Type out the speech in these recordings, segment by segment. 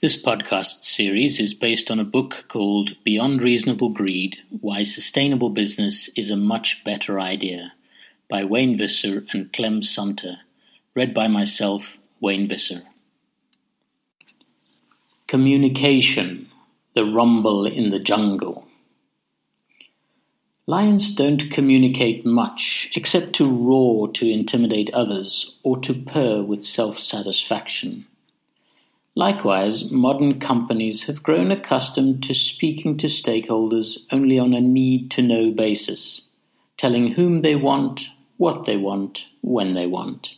This podcast series is based on a book called Beyond Reasonable Greed Why Sustainable Business is a Much Better Idea by Wayne Visser and Clem Sunter, read by myself, Wayne Visser. Communication The Rumble in the Jungle. Lions don't communicate much except to roar to intimidate others or to purr with self satisfaction. Likewise, modern companies have grown accustomed to speaking to stakeholders only on a need-to-know basis, telling whom they want, what they want, when they want.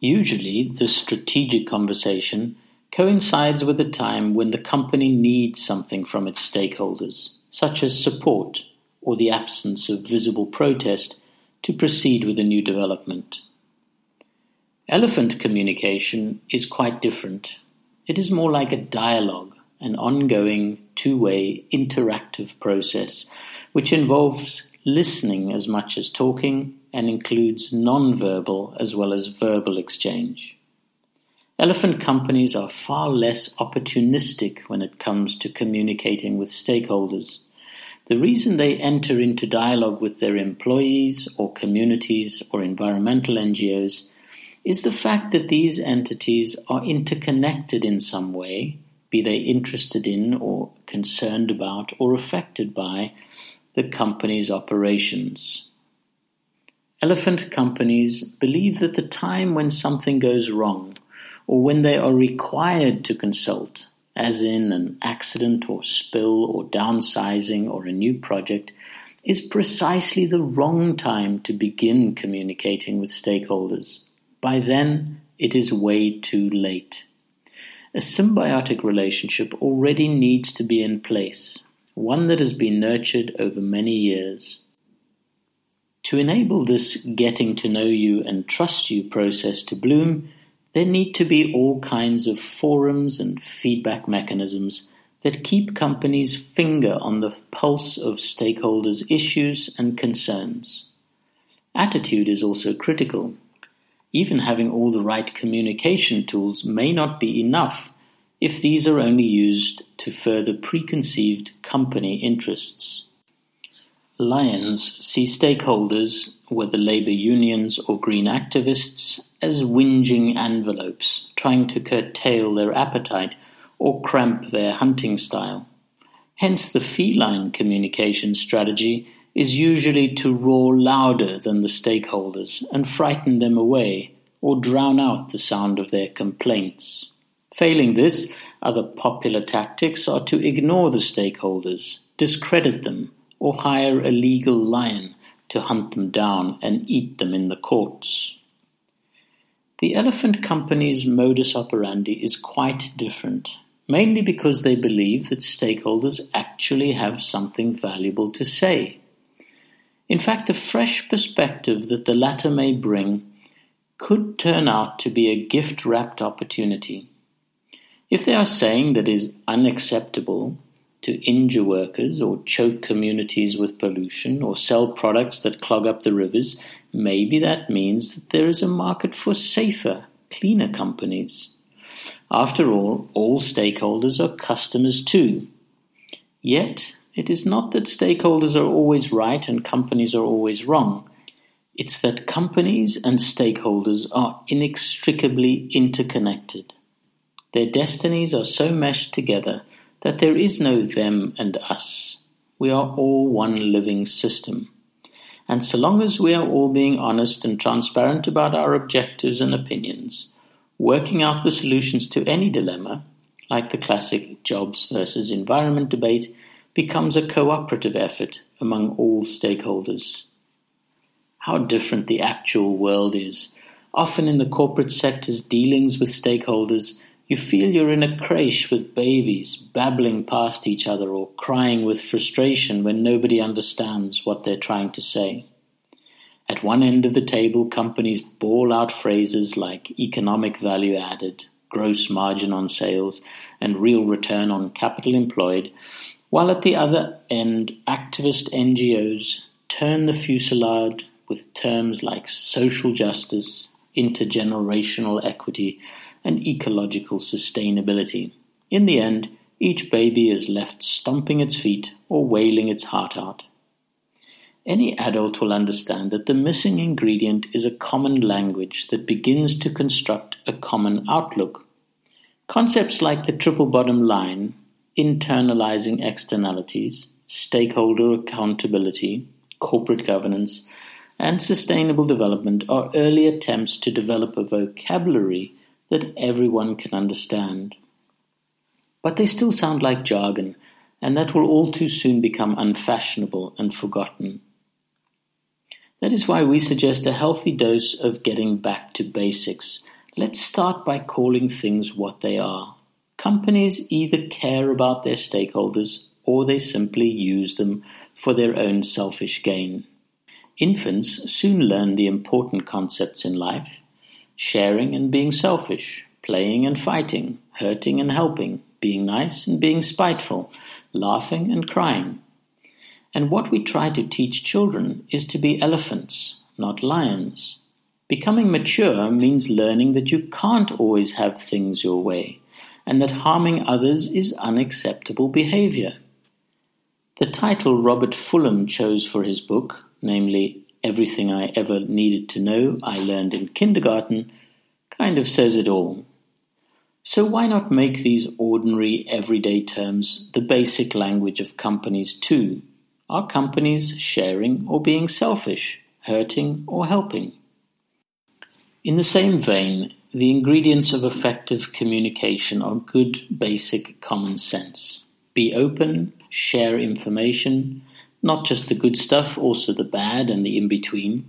Usually, the strategic conversation coincides with a time when the company needs something from its stakeholders, such as support or the absence of visible protest, to proceed with a new development. Elephant communication is quite different it is more like a dialogue, an ongoing, two-way, interactive process, which involves listening as much as talking and includes non-verbal as well as verbal exchange. Elephant companies are far less opportunistic when it comes to communicating with stakeholders. The reason they enter into dialogue with their employees or communities or environmental NGOs is the fact that these entities are interconnected in some way, be they interested in or concerned about or affected by the company's operations. Elephant companies believe that the time when something goes wrong or when they are required to consult, as in an accident or spill or downsizing or a new project, is precisely the wrong time to begin communicating with stakeholders. By then, it is way too late. A symbiotic relationship already needs to be in place, one that has been nurtured over many years. To enable this getting to know you and trust you process to bloom, there need to be all kinds of forums and feedback mechanisms that keep companies' finger on the pulse of stakeholders' issues and concerns. Attitude is also critical. Even having all the right communication tools may not be enough if these are only used to further preconceived company interests. Lions see stakeholders, whether labor unions or green activists, as whinging envelopes trying to curtail their appetite or cramp their hunting style. Hence the feline communication strategy is usually to roar louder than the stakeholders and frighten them away or drown out the sound of their complaints. Failing this, other popular tactics are to ignore the stakeholders, discredit them, or hire a legal lion to hunt them down and eat them in the courts. The elephant company's modus operandi is quite different, mainly because they believe that stakeholders actually have something valuable to say. In fact, the fresh perspective that the latter may bring could turn out to be a gift wrapped opportunity. If they are saying that it is unacceptable to injure workers or choke communities with pollution or sell products that clog up the rivers, maybe that means that there is a market for safer, cleaner companies. After all, all stakeholders are customers too. Yet, it is not that stakeholders are always right and companies are always wrong. It's that companies and stakeholders are inextricably interconnected. Their destinies are so meshed together that there is no them and us. We are all one living system. And so long as we are all being honest and transparent about our objectives and opinions, working out the solutions to any dilemma, like the classic jobs versus environment debate, becomes a cooperative effort among all stakeholders. How different the actual world is. Often in the corporate sector's dealings with stakeholders, you feel you're in a creche with babies, babbling past each other or crying with frustration when nobody understands what they're trying to say. At one end of the table, companies bawl out phrases like economic value added, gross margin on sales, and real return on capital employed, while at the other end, activist NGOs turn the fusillade with terms like social justice, intergenerational equity, and ecological sustainability, In the end, each baby is left stomping its feet or wailing its heart out. Any adult will understand that the missing ingredient is a common language that begins to construct a common outlook. Concepts like the triple bottom line, internalizing externalities, stakeholder accountability, corporate governance, and sustainable development are early attempts to develop a vocabulary that everyone can understand. But they still sound like jargon, and that will all too soon become unfashionable and forgotten. That is why we suggest a healthy dose of getting back to basics. Let's start by calling things what they are. Companies either care about their stakeholders or they simply use them for their own selfish gain. Infants soon learn the important concepts in life sharing and being selfish, playing and fighting, hurting and helping, being nice and being spiteful, laughing and crying. And what we try to teach children is to be elephants, not lions. Becoming mature means learning that you can't always have things your way, and that harming others is unacceptable behavior. The title Robert Fulghum chose for his book, namely Everything I Ever Needed to Know I Learned in Kindergarten, kind of says it all. So why not make these ordinary, everyday terms the basic language of companies too? Are companies sharing or being selfish, hurting or helping? In the same vein, the ingredients of effective communication are good basic common sense. Be open, share information, not just the good stuff, also the bad and the in between,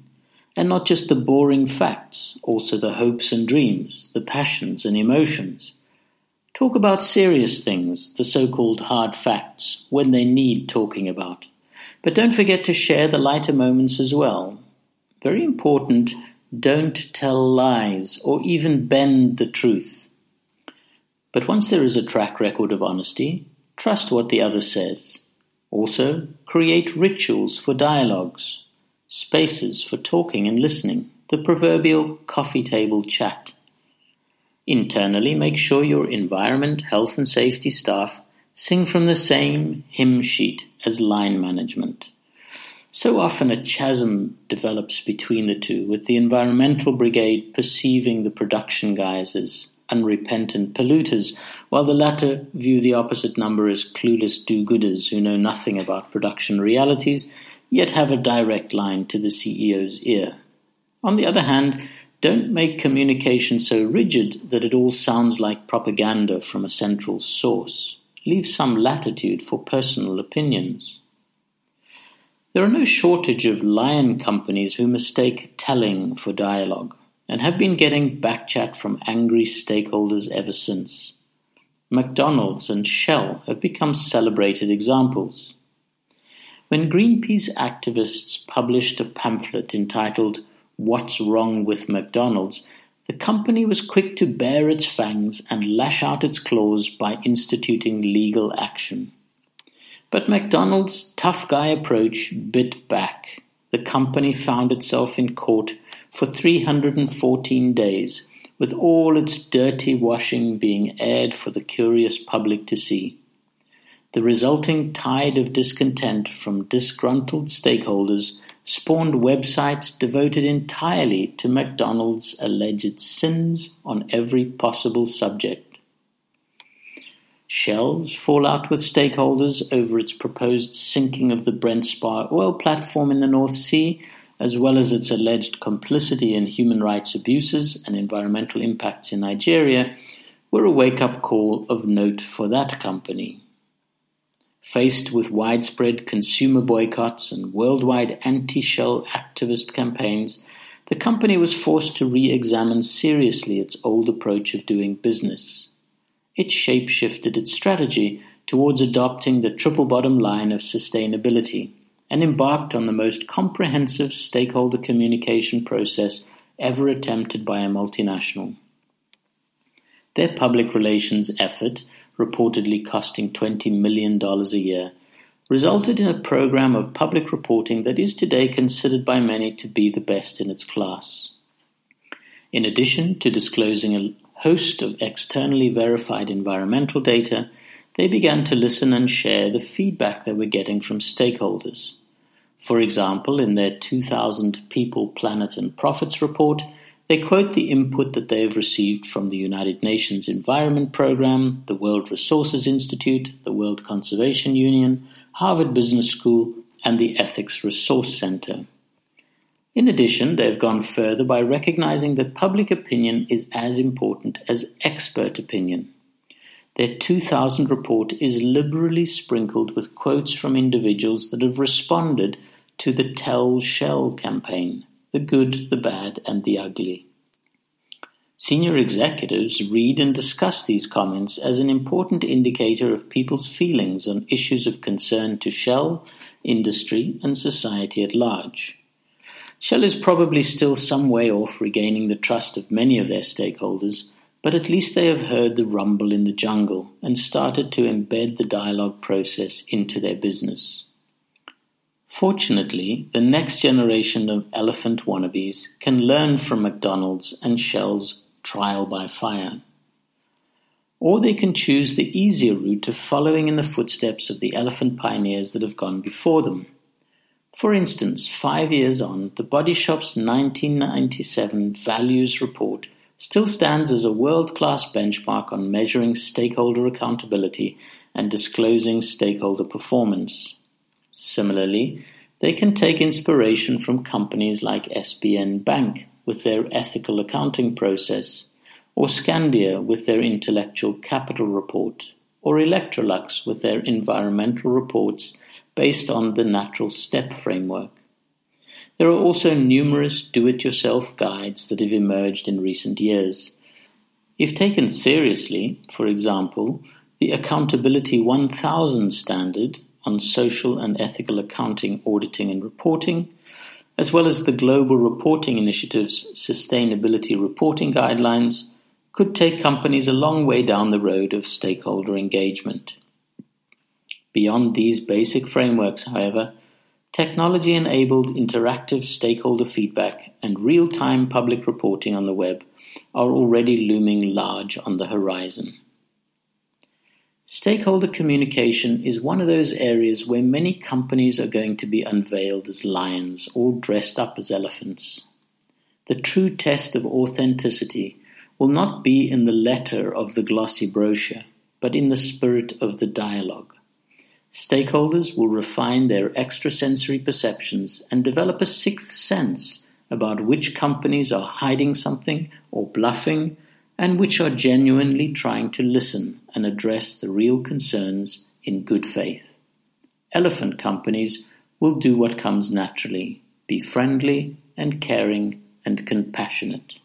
and not just the boring facts, also the hopes and dreams, the passions and emotions. Talk about serious things, the so called hard facts, when they need talking about. But don't forget to share the lighter moments as well. Very important, don't tell lies or even bend the truth. But once there is a track record of honesty, trust what the other says. Also, create rituals for dialogues, spaces for talking and listening, the proverbial coffee table chat. Internally, make sure your environment, health, and safety staff sing from the same hymn sheet as line management. So often a chasm develops between the two, with the environmental brigade perceiving the production guys as unrepentant polluters, while the latter view the opposite number as clueless do gooders who know nothing about production realities, yet have a direct line to the CEO's ear. On the other hand, don't make communication so rigid that it all sounds like propaganda from a central source leave some latitude for personal opinions. There are no shortage of lion companies who mistake telling for dialogue, and have been getting backchat from angry stakeholders ever since. McDonald's and Shell have become celebrated examples. When Greenpeace activists published a pamphlet entitled What's Wrong with McDonald's, the company was quick to bare its fangs and lash out its claws by instituting legal action. But McDonald's tough guy approach bit back. The company found itself in court for 314 days, with all its dirty washing being aired for the curious public to see. The resulting tide of discontent from disgruntled stakeholders spawned websites devoted entirely to McDonald's alleged sins on every possible subject. Shell's fallout with stakeholders over its proposed sinking of the Brent Spar oil platform in the North Sea, as well as its alleged complicity in human rights abuses and environmental impacts in Nigeria, were a wake up call of note for that company. Faced with widespread consumer boycotts and worldwide anti-Shell activist campaigns, the company was forced to re-examine seriously its old approach of doing business. It shape-shifted its strategy towards adopting the triple bottom line of sustainability and embarked on the most comprehensive stakeholder communication process ever attempted by a multinational. Their public relations effort reportedly costing $20 million a year, resulted in a program of public reporting that is today considered by many to be the best in its class. In addition to disclosing host of externally verified environmental data, they began to listen and share the feedback they were getting from stakeholders. For example, in their 2000 People, Planet and Profits report, they quote the input that they have received from the United Nations Environment Programme, the World Resources Institute, the World Conservation Union, Harvard Business School, and the Ethics Resource Center. In addition, they have gone further by recognizing that public opinion is as important as expert opinion. Their 2000 report is liberally sprinkled with quotes from individuals that have responded to the Tell Shell campaign the good, the bad, and the ugly. Senior executives read and discuss these comments as an important indicator of people's feelings on issues of concern to Shell, industry, and society at large. Shell is probably still some way off regaining the trust of many of their stakeholders, but at least they have heard the rumble in the jungle and started to embed the dialogue process into their business. Fortunately, the next generation of elephant wannabes can learn from McDonald's and Shell's trial by fire. Or they can choose the easier route of following in the footsteps of the elephant pioneers that have gone before them. For instance, five years on, the Body Shop's 1997 Values Report still stands as a world class benchmark on measuring stakeholder accountability and disclosing stakeholder performance. Similarly, they can take inspiration from companies like SBN Bank with their ethical accounting process, or Skandia with their intellectual capital report, or Electrolux with their environmental reports based on the natural step framework. There are also numerous do it yourself guides that have emerged in recent years. If taken seriously, for example, the Accountability 1000 standard on social and ethical accounting, auditing, and reporting, as well as the Global Reporting Initiative's Sustainability Reporting Guidelines, could take companies a long way down the road of stakeholder engagement. Beyond these basic frameworks, however, technology enabled interactive stakeholder feedback and real time public reporting on the web are already looming large on the horizon. Stakeholder communication is one of those areas where many companies are going to be unveiled as lions, all dressed up as elephants. The true test of authenticity will not be in the letter of the glossy brochure, but in the spirit of the dialogue. Stakeholders will refine their extrasensory perceptions and develop a sixth sense about which companies are hiding something or bluffing and which are genuinely trying to listen and address the real concerns in good faith. Elephant companies will do what comes naturally be friendly and caring and compassionate.